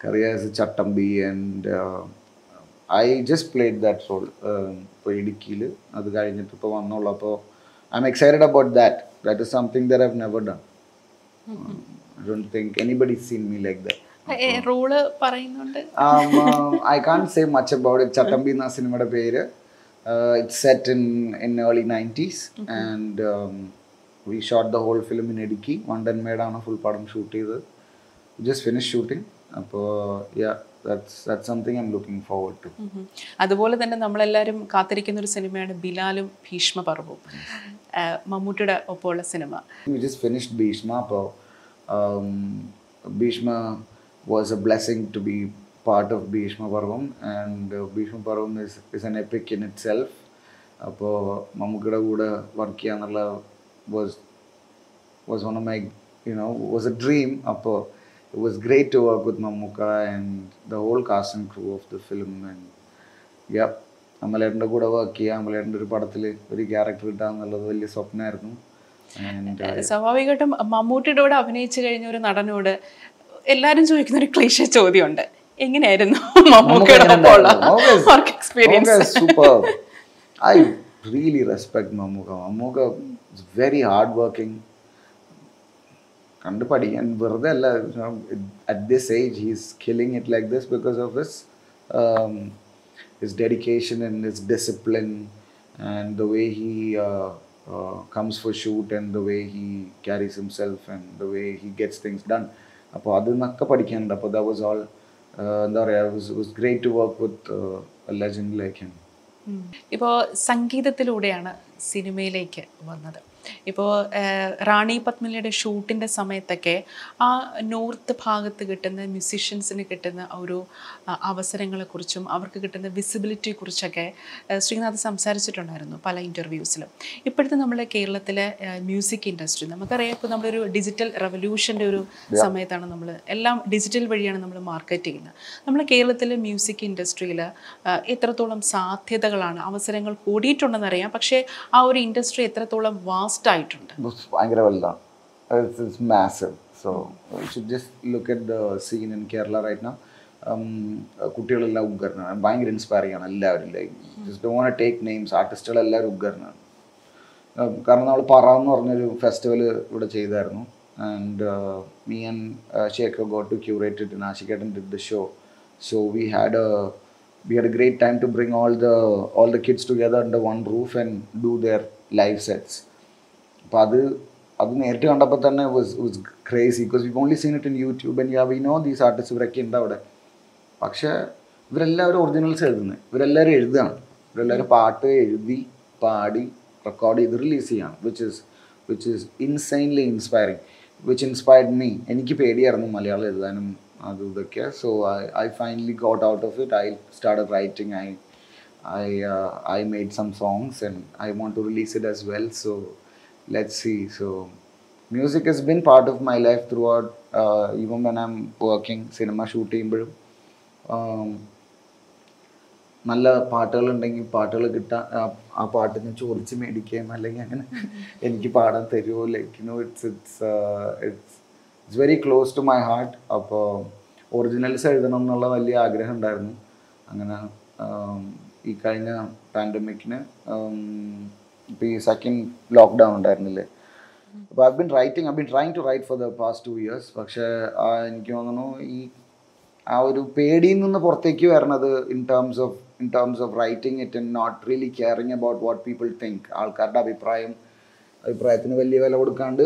Karya is a Chattambi, and uh, I just played that role. ഇപ്പോൾ ഇടുക്കിയിൽ അത് കഴിഞ്ഞിട്ട് ഇപ്പോൾ വന്നോളൂ. അപ്പോൾ I'm excited about that that is something there have never done I don't think anybody seen me like that role പറയുന്നുണ്ട്. I can't say much about it Chattambi എന്ന സിനിമയുടെ പേര്. It's set in in early nineties and we shot the whole film in Idukki വണ്ടൻമേടാണ് full പടം shoot ചെയ്തത്. Just finish shooting അപ്പോൾ yeah അതുപോലെ തന്നെ നമ്മളെല്ലാവരും കാത്തിരിക്കുന്ന ഒരു സിനിമയാണ് ബിലാലും ഭീഷ്മപർവവും ആഹ് മമ്മൂട്ടിയുടെ ഒപ്പമുള്ള സിനിമ. ഭീഷ്മ ഭീഷ്മ. അപ്പോൾ um, Bhishma was a blessing to be part of Bhishma Parvam, and uh, Bhishma Parvam is, is an epic in itself. അപ്പോൾ മമ്മൂക്കയുടെ കൂടെ work ചെയ്യാന്നുള്ള was was one of my you know was a dream അപ്പോൾ it was great to work with Mammukka and the whole cast and crew of the film and yeah അമ്മലേട്ടന്റെ കൂടെ work ചെയ്യുക അമ്മലേട്ടന്റെ ഒരു പടത്തിൽ ഒരു character കിട്ടുക എന്നുള്ളത് വലിയ സ്വപ്നമായിരുന്നു സ്വാഭാവികമായിട്ടും മമ്മൂട്ടിയുടെ കൂടെ അഭിനയിച്ചു കഴിഞ്ഞ ഒരു നടനോട് എല്ലാരും ചോദിക്കുന്ന ഒരു ക്ലീശ ചോദ്യമുണ്ട് എങ്ങനെയായിരുന്നു മമ്മൂക്കയുടെ ഒപ്പമുള്ള work experience super. I really respect Mamuka. Mamuka is very hardworking. കണ്ട് പഠിക്കാൻ വെറുതെ അല്ല at this age he's killing it like this because of his his dedication and his discipline and the way he comes for shoot and the way he carries himself and the way he gets things done അപ്പോൾ അതിൽ നിന്നൊക്കെ പഠിക്കാനുണ്ട്. അപ്പോൾ the was all എന്താ പറയുക was great to work with legend ഇപ്പോൾ സംഗീതത്തിലൂടെയാണ് സിനിമയിലേക്ക് വന്നത്. ഇപ്പോൾ റാണി പത്മിനിയുടെ ഷൂട്ടിന്റെ സമയത്തൊക്കെ ആ നോർത്ത് ഭാഗത്ത് കിട്ടുന്ന മ്യൂസിഷ്യൻസിന് കിട്ടുന്ന ഒരു അവസരങ്ങളെക്കുറിച്ചും അവർക്ക് കിട്ടുന്ന വിസിബിലിറ്റിയെക്കുറിച്ചൊക്കെ ശ്രീനാഥ് സംസാരിച്ചിട്ടുണ്ടായിരുന്നു പല ഇന്റർവ്യൂസിലും ഇപ്പോഴത്തെ നമ്മുടെ കേരളത്തിലെ മ്യൂസിക് ഇൻഡസ്ട്രി നമുക്കറിയാം ഇപ്പോൾ നമ്മളൊരു ഡിജിറ്റൽ റെവല്യൂഷന്റെ ഒരു സമയത്താണ് നമ്മൾ എല്ലാം ഡിജിറ്റൽ വഴിയാണ് നമ്മൾ മാർക്കറ്റ് ചെയ്യുന്നത്. നമ്മുടെ കേരളത്തിലെ മ്യൂസിക് ഇൻഡസ്ട്രിയിൽ എത്രത്തോളം സാധ്യതകളാണ് അവസരങ്ങൾ കൂടിയിട്ടുണ്ടെന്നറിയാം. പക്ഷേ ആ ഒരു ഇൻഡസ്ട്രി എത്രത്തോളം വാസ്റ്റ് ആയിട്ടുണ്ട് ഭയങ്കര വലുതാണ്. Massive so should just look at the scene in Kerala right now കുട്ടികളെല്ലാം ഉഗ്രനാണ്. ഭയങ്കര ഇൻസ്പയറിംഗ് ആണ് എല്ലാവരും. Like just won't take names ആർട്ടിസ്റ്റുകളെല്ലാവരും ഉഗ്രനാണ്. Um, കാരണം നമ്മൾ പറ എന്ന് പറഞ്ഞൊരു ഫെസ്റ്റിവൽ ഇവിടെ ചെയ്തായിരുന്നു. And me and Shekhar got to curated in ആഷിക്കേട്ടൻ did the show so we had a we had a great time to bring all the all the kids together under one roof and do their live sets. അപ്പോൾ അത് അത് നേരിട്ട് കണ്ടപ്പോൾ തന്നെ was was crazy because we only seen it in YouTube and yeah we know these artist ഇവരൊക്കെ ഉണ്ട് അവിടെ. പക്ഷേ ഇവരെല്ലാവരും ഒറിജിനൽസ് എഴുതുന്നത് ഇവരെല്ലാവരും എഴുതുകയാണ്. ഇവരെല്ലാവരും പാട്ട് എഴുതി പാടി റെക്കോർഡ് ചെയ്ത് റിലീസ് ചെയ്യാണ്. Which is which is insanely inspiring which inspired me എനിക്ക് പേടിയായിരുന്നു മലയാളം എഴുതാനും അത് ഇതൊക്കെ. So I I finally got out of it I start writing I I I made some songs and I want to release it as well well. Let's see. So music has been part of my life throughout. Uh, even when I'm working cinema shoot ചെയ്യുമ്പോഴും um, നല്ല പാട്ടുകളുണ്ടെങ്കിൽ പാട്ടുകൾ കിട്ടാൻ ആ- പാട്ട് ഞാൻ ചോദിച്ച് മേടിക്കുകയും അല്ലെങ്കിൽ അങ്ങനെ [LAUGHS] എനിക്ക് പാടാൻ തരുമോ like no it's it's it's it's very close to my heart അപ്പോൾ ഒറിജിനൽസ് എഴുതണം എന്നുള്ള വലിയ ആഗ്രഹം ഉണ്ടായിരുന്നു അങ്ങനെ ഈ കഴിഞ്ഞ പാൻഡമിക്കിന് ഇപ്പോൾ ഈ സെക്കൻഡ് ലോക്ക്ഡൗൺ ഉണ്ടായിരുന്നില്ലേ? അപ്പോൾ I been writing I been trying to write for the past two years പക്ഷേ എനിക്ക് തോന്നുന്നു ഈ ആ ഒരു പേടിയിൽ നിന്ന് പുറത്തേക്ക് വരണത് in terms of in terms of writing it and not really caring about what people think ആൾക്കാരുടെ അഭിപ്രായം അഭിപ്രായത്തിന് വലിയ വില കൊടുക്കാണ്ട്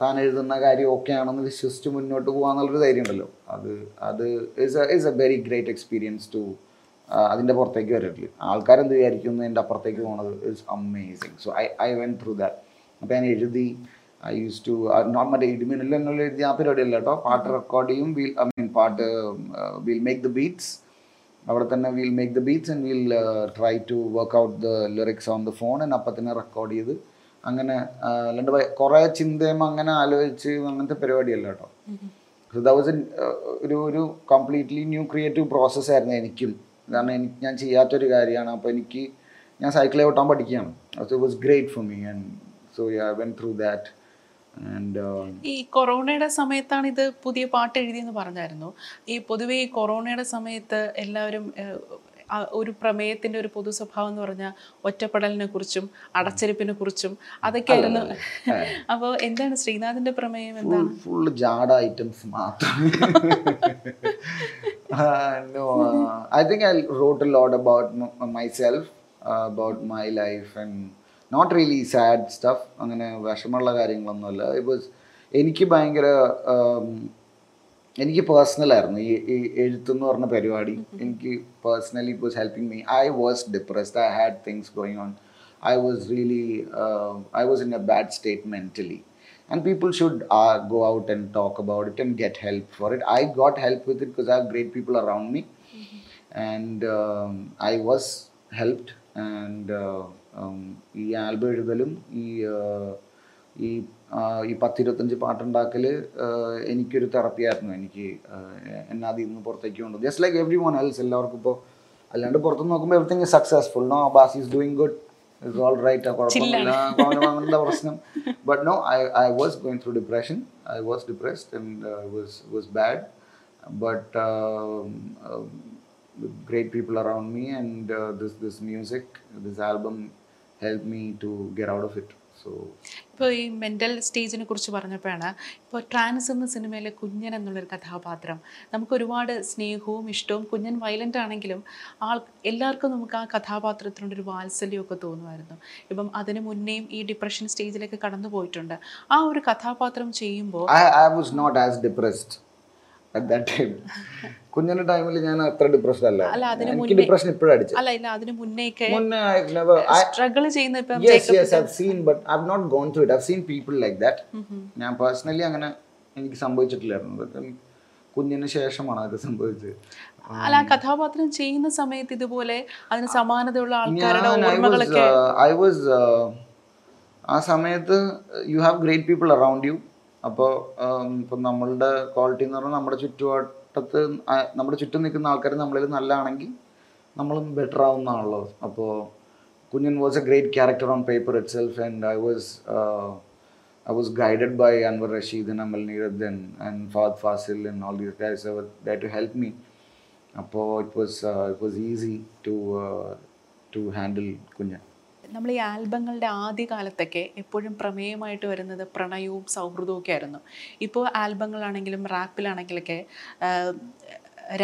താൻ എഴുതുന്ന കാര്യം ഓക്കെ ആണെന്ന് വിശ്വസിച്ച് മുന്നോട്ട് പോകാന്നുള്ളൊരു ധൈര്യം ഉണ്ടല്ലോ അത് അത് is a very great experience to അതിന്റെ പുറത്തേക്ക് വരട്ടില്ല ആൾക്കാരെന്ത് വിചാരിക്കുന്നു? എന്റെ അപ്പുറത്തേക്ക് പോകുന്നത് it's amazing so I I went through that അപ്പോൾ ഞാൻ എഴുതി ഐ യൂസ് ടു നോട്ട് മറ്റേ ഇടിമിന്നൽ എന്നുള്ള എഴുതി ആ പരിപാടിയല്ല കേട്ടോ. പാട്ട് റെക്കോർഡ് ചെയ്യും വിൽ ഐ മീൻ പാട്ട് വിൽ മേക്ക് ദ ബീറ്റ്സ് അവിടെ തന്നെ will make the beats and will try to work out the lyrics on the phone and അപ്പം തന്നെ റെക്കോർഡ് ചെയ്ത് അങ്ങനെ അല്ലാണ്ട് കുറേ ചിന്തയും അങ്ങനെ ആലോചിച്ച് അങ്ങനത്തെ പരിപാടിയല്ല കേട്ടോ. സോ ദ വാസ് ഒരു ഒരു കംപ്ലീറ്റ്ലി ന്യൂ ക്രിയേറ്റീവ് പ്രോസസ്സായിരുന്നു എനിക്കും. കാരണം എനിക്ക് ഞാൻ ചെയ്യാത്തൊരു കാര്യമാണ്. അപ്പോൾ എനിക്ക് ഞാൻ സൈക്കിൾ ഓട്ടാൻ പഠിക്കുകയാണ്. So was great for me and so I went through that ഈ കൊറോണയുടെ സമയത്താണ് ഇത് പുതിയ പാട്ട് എഴുതിയെന്ന് പറഞ്ഞായിരുന്നു. ഈ പൊതുവേ ഈ കൊറോണയുടെ സമയത്ത് എല്ലാവരും ഒരു പ്രമേയത്തിന്റെ ഒരു പൊതു സ്വഭാവം എന്ന് പറഞ്ഞാൽ ഒറ്റപ്പെടലിനെ കുറിച്ചും അടച്ചിരിപ്പിനെ കുറിച്ചും അതൊക്കെയായിരുന്നു. [LAUGHS] അപ്പോൾ എന്താണ് ശ്രീനാഥിന്റെ പ്രമേയം? എന്താണ്? ഫുൾ ജാഡ ഐറ്റംസ് മാത്രം. [LAUGHS] [LAUGHS] no uh, i think i wrote a lot about m- myself uh, about my life and not really sad stuff. അങ്ങനെ വിഷമമുള്ള കാര്യങ്ങളൊന്നുമല്ല. ഇറ്റ് വാസ് എനിക്ക് ഭയങ്കര um, എനിക്ക് പേഴ്സണൽ ആയിരുന്നു. ഈ ഈ എഴുത്തെന്ന് പറഞ്ഞ പരിപാടി എനിക്ക് personally it was helping me I was depressed I had things going on I was really I was in a bad state mentally and people should uh, go out and talk about it and get help for it. I got help with it because i have great people around me. Mm-hmm. and um, i was helped. And uh, um, ഈ album എഴുതലും ഈ uh, ഈ ഈ പത്തിരുപത്തഞ്ച് പാട്ടുണ്ടാക്കൽ എനിക്കൊരു തെറപ്പിയായിരുന്നു എനിക്ക് ആഹ് എന്നെ അതിൽ നിന്ന് പുറത്തേക്ക് കൊണ്ടു just like everyone else എല്ലാവർക്കും ഇപ്പോൾ അല്ലാണ്ട് പുറത്തുനിന്ന് നോക്കുമ്പോൾ everything successful no boss is doing good it's all right കുഴപ്പമൊന്നുമില്ല അവന് അങ്ങനത്തെ പ്രശ്നം [LAUGHS] but no I I was going through depression I was depressed and was was bad but um, um, with great people around me and uh, this this music this album helped me to get out of it So ഇപ്പോൾ ഈ mental സ്റ്റേജിനെ കുറിച്ച് പറഞ്ഞപ്പോഴാണ് ഇപ്പോൾ trans എന്ന സിനിമയിലെ കുഞ്ഞൻ എന്നുള്ളൊരു കഥാപാത്രം. നമുക്ക് ഒരുപാട് സ്നേഹവും ഇഷ്ടവും കുഞ്ഞൻ വയലന്റ് ആണെങ്കിലും ആൾ എല്ലാവർക്കും നമുക്ക് ആ കഥാപാത്രത്തിനോട് ഒരു വാത്സല്യമൊക്കെ തോന്നുമായിരുന്നു. ഇപ്പം അതിന് മുന്നേയും ഈ ഡിപ്രഷൻ സ്റ്റേജിലേക്ക് കടന്നു പോയിട്ടുണ്ട്. ആ ഒരു കഥാപാത്രം ചെയ്യുമ്പോൾ I was not as depressed at that time. [LAUGHS] കുഞ്ഞിന്റെ ടൈമിൽ ഞാൻ അത്ര ഡിപ്രഷൻ അല്ല. എനിക്ക് ഡിപ്രഷൻ ഇപ്പോഴും അടിച്ചു. അല്ല ഇല്ല അതിന് മുന്നേ സ്ട്രഗിൾ ചെയ്യുന്ന ഇപ്പം have seen but I have not gone through it I have seen people that ഞാൻ പേഴ്സണലി അങ്ങനെ എനിക്ക് സംഭവിച്ചിട്ടില്ലായിരുന്നു. കുഞ്ഞിന് ശേഷമാണ് അതൊക്കെ സംഭവിച്ചത്. അല്ല ആ കഥാപാത്രം ചെയ്യുന്ന സമയത്ത് ഇതുപോലെ അതിന് സമാനതയുള്ള ആൾക്കാരുടെ ഐ ഓർമ്മകളൊക്കെ ഐ വാസ് ആ സമയത്ത് you have great people around you അപ്പോൾ ഇപ്പം നമ്മളുടെ ക്വാളിറ്റി എന്ന് പറഞ്ഞാൽ നമ്മുടെ ചുറ്റുവട്ടത്ത് ആ, നമ്മുടെ ചുറ്റും നിൽക്കുന്ന ആൾക്കാർ നമ്മളിൽ നല്ലതാണെങ്കിൽ നമ്മളും ബെറ്റർ ആവുന്നതാണല്ലോ അപ്പോൾ Kunjan was a great character on paper itself and I was I was guided by Anwar Rashid and Amal and and Fahad Fasil and all these guys. അപ്പോൾ it was it was easy to to handle Kunjan നമ്മൾ ഈ ആൽബങ്ങളുടെ ആദ്യ കാലത്തൊക്കെ എപ്പോഴും പ്രമേയമായിട്ട് വരുന്നത് പ്രണയവും സൗഹൃദവും ഒക്കെ ആയിരുന്നു. ഇപ്പോൾ ആൽബങ്ങളാണെങ്കിലും റാപ്പിലാണെങ്കിലൊക്കെ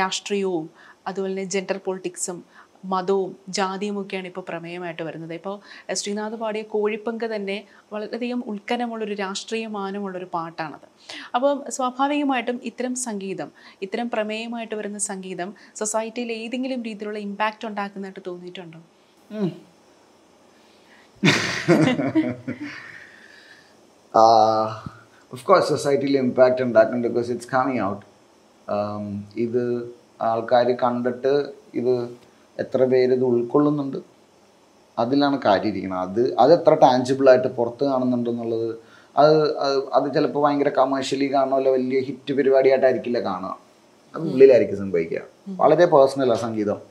രാഷ്ട്രീയവും അതുപോലെ തന്നെ ജെൻഡർ പൊളിറ്റിക്സും മതവും ജാതിയും ഒക്കെയാണ് ഇപ്പോൾ പ്രമേയമായിട്ട് വരുന്നത്. ഇപ്പോൾ ശ്രീനാഥ് പാടിയ കോഴിപ്പങ്ക് തന്നെ വളരെയധികം ഉത്കനമുള്ളൊരു രാഷ്ട്രീയ മാനമുള്ളൊരു പാട്ടാണത്. അപ്പോൾ സ്വാഭാവികമായിട്ടും ഇത്തരം സംഗീതം ഇത്തരം പ്രമേയമായിട്ട് വരുന്ന സംഗീതം സൊസൈറ്റിയിൽ ഏതെങ്കിലും രീതിയിലുള്ള ഇമ്പാക്റ്റ് ഉണ്ടാക്കുന്നതായിട്ട് തോന്നിയിട്ടുണ്ടോ? ഓഫ് കോഴ്സ് സൊസൈറ്റിയിൽ ഇമ്പാക്റ്റ് ഉണ്ടാക്കുന്നുണ്ട് ബിക്കോസ് ഇറ്റ്സ് കമ്മിങ് ഔട്ട് ഇത് ആൾക്കാർ കണ്ടിട്ട് ഇത് എത്ര പേര് ഇത് ഉൾക്കൊള്ളുന്നുണ്ട്? അതിലാണ് കാര്യം ഇരിക്കുന്നത് അത് അത് എത്ര ടാഞ്ചിബിളായിട്ട് പുറത്ത് കാണുന്നുണ്ടെന്നുള്ളത് അത് അത് ചിലപ്പോൾ ഭയങ്കര കമേഴ്ഷ്യലി കാണുമല്ല വലിയ ഹിറ്റ് പരിപാടിയായിട്ടായിരിക്കില്ല കാണുക. അത് ഉള്ളിലായിരിക്കും സംഭവിക്കുക. വളരെ പേഴ്സണലാണ് സംഗീതം.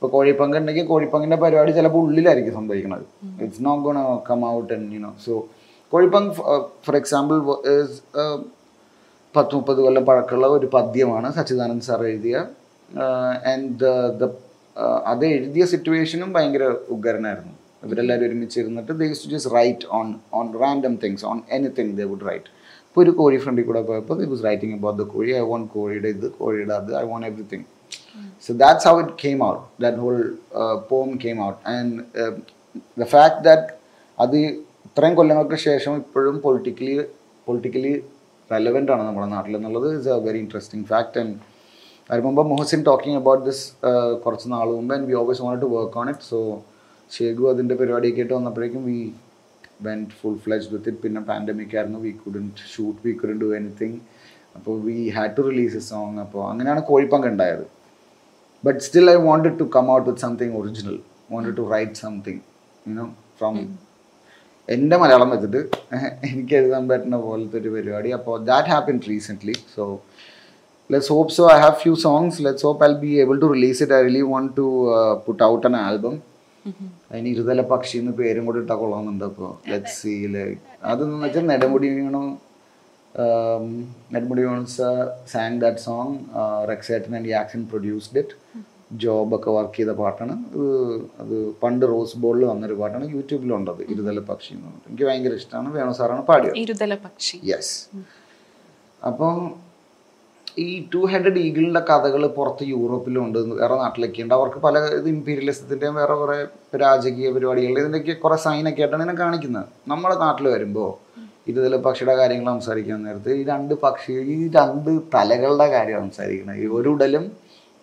ഇപ്പോൾ കോഴിപ്പങ്ക് ഉണ്ടെങ്കിൽ കോഴിപ്പങ്കിന്റെ പരിപാടി ചിലപ്പോൾ ഉള്ളിലായിരിക്കും സംഭവിക്കുന്നത് it's not gone come out and you know so Kozhipank for example പത്ത് മുപ്പത് കൊല്ലം പഴക്കമുള്ള ഒരു പദ്യമാണ് സച്ചിദാനന്ദ് സാർ എഴുതിയ. ആൻഡ് ദ അത് എഴുതിയ സിറ്റുവേഷനും ഭയങ്കര ഉഗ്രനായിരുന്നു. ഇവരെല്ലാവരും ഒരുമിച്ച് ഇരുന്നിട്ട് they to just write on on random things on anything they would write ഇപ്പോൾ ഒരു കോഴി ഫ്രണ്ടിൽ കൂടെ പോയപ്പോൾ they was writing about the കോഴി. ഐ വോണ്ട് കോഴിയുടെ ഇത് കോഴിയുടെ അത് I want everything So that's how it came out. That whole uh, poem came out. And uh, the fact that അത് ഇത്രയും കൊല്ലങ്ങൾക്ക് ശേഷം ഇപ്പോഴും പൊളിറ്റിക്കലി പൊളിറ്റിക്കലി റെലവെന്റ് ആണ് നമ്മുടെ നാട്ടിൽ എന്നുള്ളത് is a very interesting fact and I remember Mohsin talking about this കുറച്ച് നാൾ മുമ്പ് and we always want to work on it so ഷേഗു അതിന്റെ പരിപാടിയൊക്കെ ആയിട്ട് വന്നപ്പോഴേക്കും we went full fledge with it പിന്നെ പാൻഡമിക് ആയിരുന്നു. We couldn't shoot we couldn't do anything അപ്പോൾ we had to release a song അപ്പോൾ അങ്ങനെയാണ് കോഴിപ്പങ്ക് ഉണ്ടായത്. But still i wanted to come out with something original. Wanted to write something you know from എന്റെ മലയാളം വെച്ചിട്ട് എനിക്ക് എഴുതാൻ പറ്റുന്ന പോലത്തെ ഒരു പരിപാടി. അപ്പോൾ that happen recently so let's hope so I have few songs let's hope I be able to release it I really want to put out an album അതിന് ഇരുതല പക്ഷി എന്ന് പേരും കൂടി ഇട്ടാൽ കൊള്ളാമെന്നുണ്ട് അപ്പോൾ ലെറ്റ്സ് സീ ലൈക്ക് അതെന്ന് വെച്ചാൽ Nedumudi Venu. Nedumudi that song. That Rex റെക്സേറ്റൻ and Jackson produced it Job ഒക്കെ വർക്ക് ചെയ്ത പാട്ടാണ്. അത് അത് പണ്ട് റോസ് ബോളിൽ വന്നൊരു പാട്ടാണ്. യൂട്യൂബിലുണ്ടത് ഇരുതല പക്ഷി എന്ന് പറഞ്ഞിട്ട്. എനിക്ക് ഭയങ്കര ഇഷ്ടമാണ് വേണു സാറാണ് പാടിയത്. ഇരുതല പക്ഷി. യെസ് അപ്പം ഈ ടു ഹെഡഡ് ഈഗിളിന്റെ കഥകൾ പുറത്ത് യൂറോപ്പിലും ഉണ്ട് വേറെ നാട്ടിലൊക്കെ ഉണ്ട്. അവർക്ക് പല ഇത് ഇമ്പീരിയലിസത്തിന്റെയും വേറെ കുറേ രാജകീയ പരിപാടികളുടെ ഇതിന്റെയൊക്കെ കുറേ സൈനൊക്കെ ആയിട്ടാണ് ഇതിനെ കാണിക്കുന്നത്. നമ്മുടെ നാട്ടിൽ വരുമ്പോൾ ഇരുതല പക്ഷിയുടെ കാര്യങ്ങൾ സംസാരിക്കാൻ നേരത്ത്. ഈ രണ്ട് പക്ഷി ഈ രണ്ട് തലകളുടെ കാര്യം സംസാരിക്കുന്നത്. ഈ ഒരു ഉടലും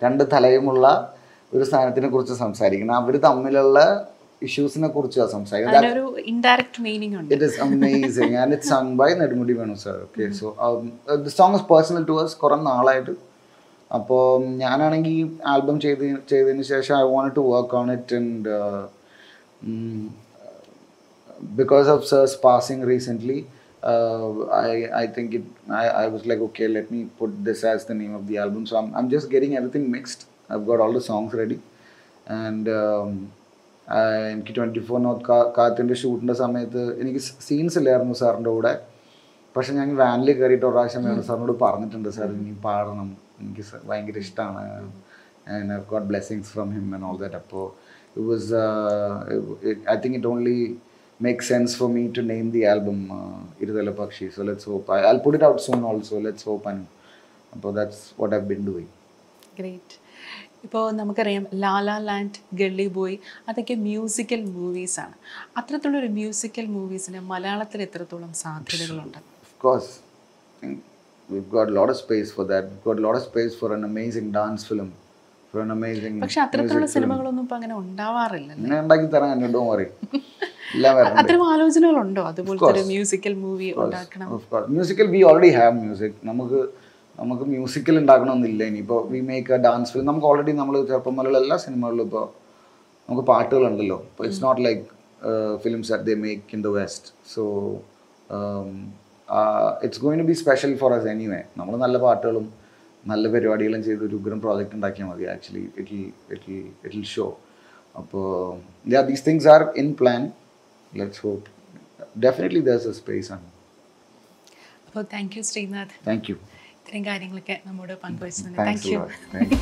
രണ്ട് തലയുമുള്ള ഒരു സ്ഥാനത്തിനെ കുറിച്ച് സംസാരിക്കണം അവർ തമ്മിലുള്ള ഇഷ്യൂസിനെ കുറിച്ചാണ് സംസാരിക്കുന്നത്. Amazing and sung by Nedumudi Venu sir okay so the the song is personal us കുറേ നാളായിട്ട്. അപ്പോൾ ഞാനാണെങ്കിൽ ഈ ആൽബം ചെയ്ത് ചെയ്തതിന് ശേഷം I want to work on it and because of Sir's passing recently, uh, I I think it I, I was like okay let me put this as the name of the album. So I'm I'm just getting everything mixed. I've got all the songs ready, and um, എനിക്ക് twenty four north കാത്തിന്റെ ഷൂട്ടിന്റെ സമയത്ത് എനിക്ക് scenes ഇല്ലായിരുന്നു സാറിന്റെ കൂടെ. പക്ഷെ ഞാൻ വാനിൽ കയറിയിട്ട് ഒരു പ്രാവശ്യം വേണു സാറിനോട് പറഞ്ഞിട്ടുണ്ട് സാർ ഇനി പാടണം. എനിക്ക് ഭയങ്കര ഇഷ്ടമാണ് and I got blessings from him and all that അപ്പോൾ it was I think it only make sense for me to name the album uh, Irudala Pakshi. So let's hope. I, I'll put it out soon also. Let's hope. And so that's what I've been doing. Great. ഇപ്പോൾ നമുക്കറിയാം La La Land Gully Boy അതൊക്കെ musical മൂവീസാണ് അത്തരത്തിലുള്ളൊരു musical മൂവീസിന് മലയാളത്തിൽ എത്രത്തോളം സാധ്യതകളുണ്ട് Of course, think we've got a lot of space for that. We've got a lot of space for an amazing dance film, for an amazing പക്ഷെ അത്തരത്തിലുള്ള സിനിമകളൊന്നും ഇപ്പൊ അങ്ങനെ ഉണ്ടാവാറില്ല ഉണ്ടാക്കി തരാൻ എല്ലാം വരണ്ടേ അത്തരം ആലോചനകളുണ്ടോ? അതുപോലത്തെ ഒരു മ്യൂസിക്കൽ മൂവി ഉണ്ടാക്കണം. Musical we already have music നമുക്ക് നമുക്ക് മ്യൂസിക്കൽ ഉണ്ടാക്കണമെന്നില്ല. ഇനിയിപ്പോൾ we make a dance film നമുക്ക് ഓൾറെഡി നമ്മൾ ചെറുപ്പം മുതലുള്ള എല്ലാ സിനിമകളിലും ഇപ്പോൾ നമുക്ക് പാട്ടുകളുണ്ടല്ലോ. ഇപ്പോൾ it's not like films at they make in the West so it's going to be special for us anyway നമ്മൾ നല്ല പാട്ടുകളും നല്ല പരിപാടികളും ചെയ്ത് ഒരു ഉഗ്രം പ്രോജക്റ്റ് ഉണ്ടാക്കിയാൽ മതി. Actually it it it show അപ്പോൾ these things are in plan let's hope definitely there's a space ആണ് അപ്പോൾ thank you Srinath. Thank you ഇത്രയും കാര്യങ്ങളൊക്കെ നമ്മോട് പങ്കുവച്ചതിന് thanks thank you thank you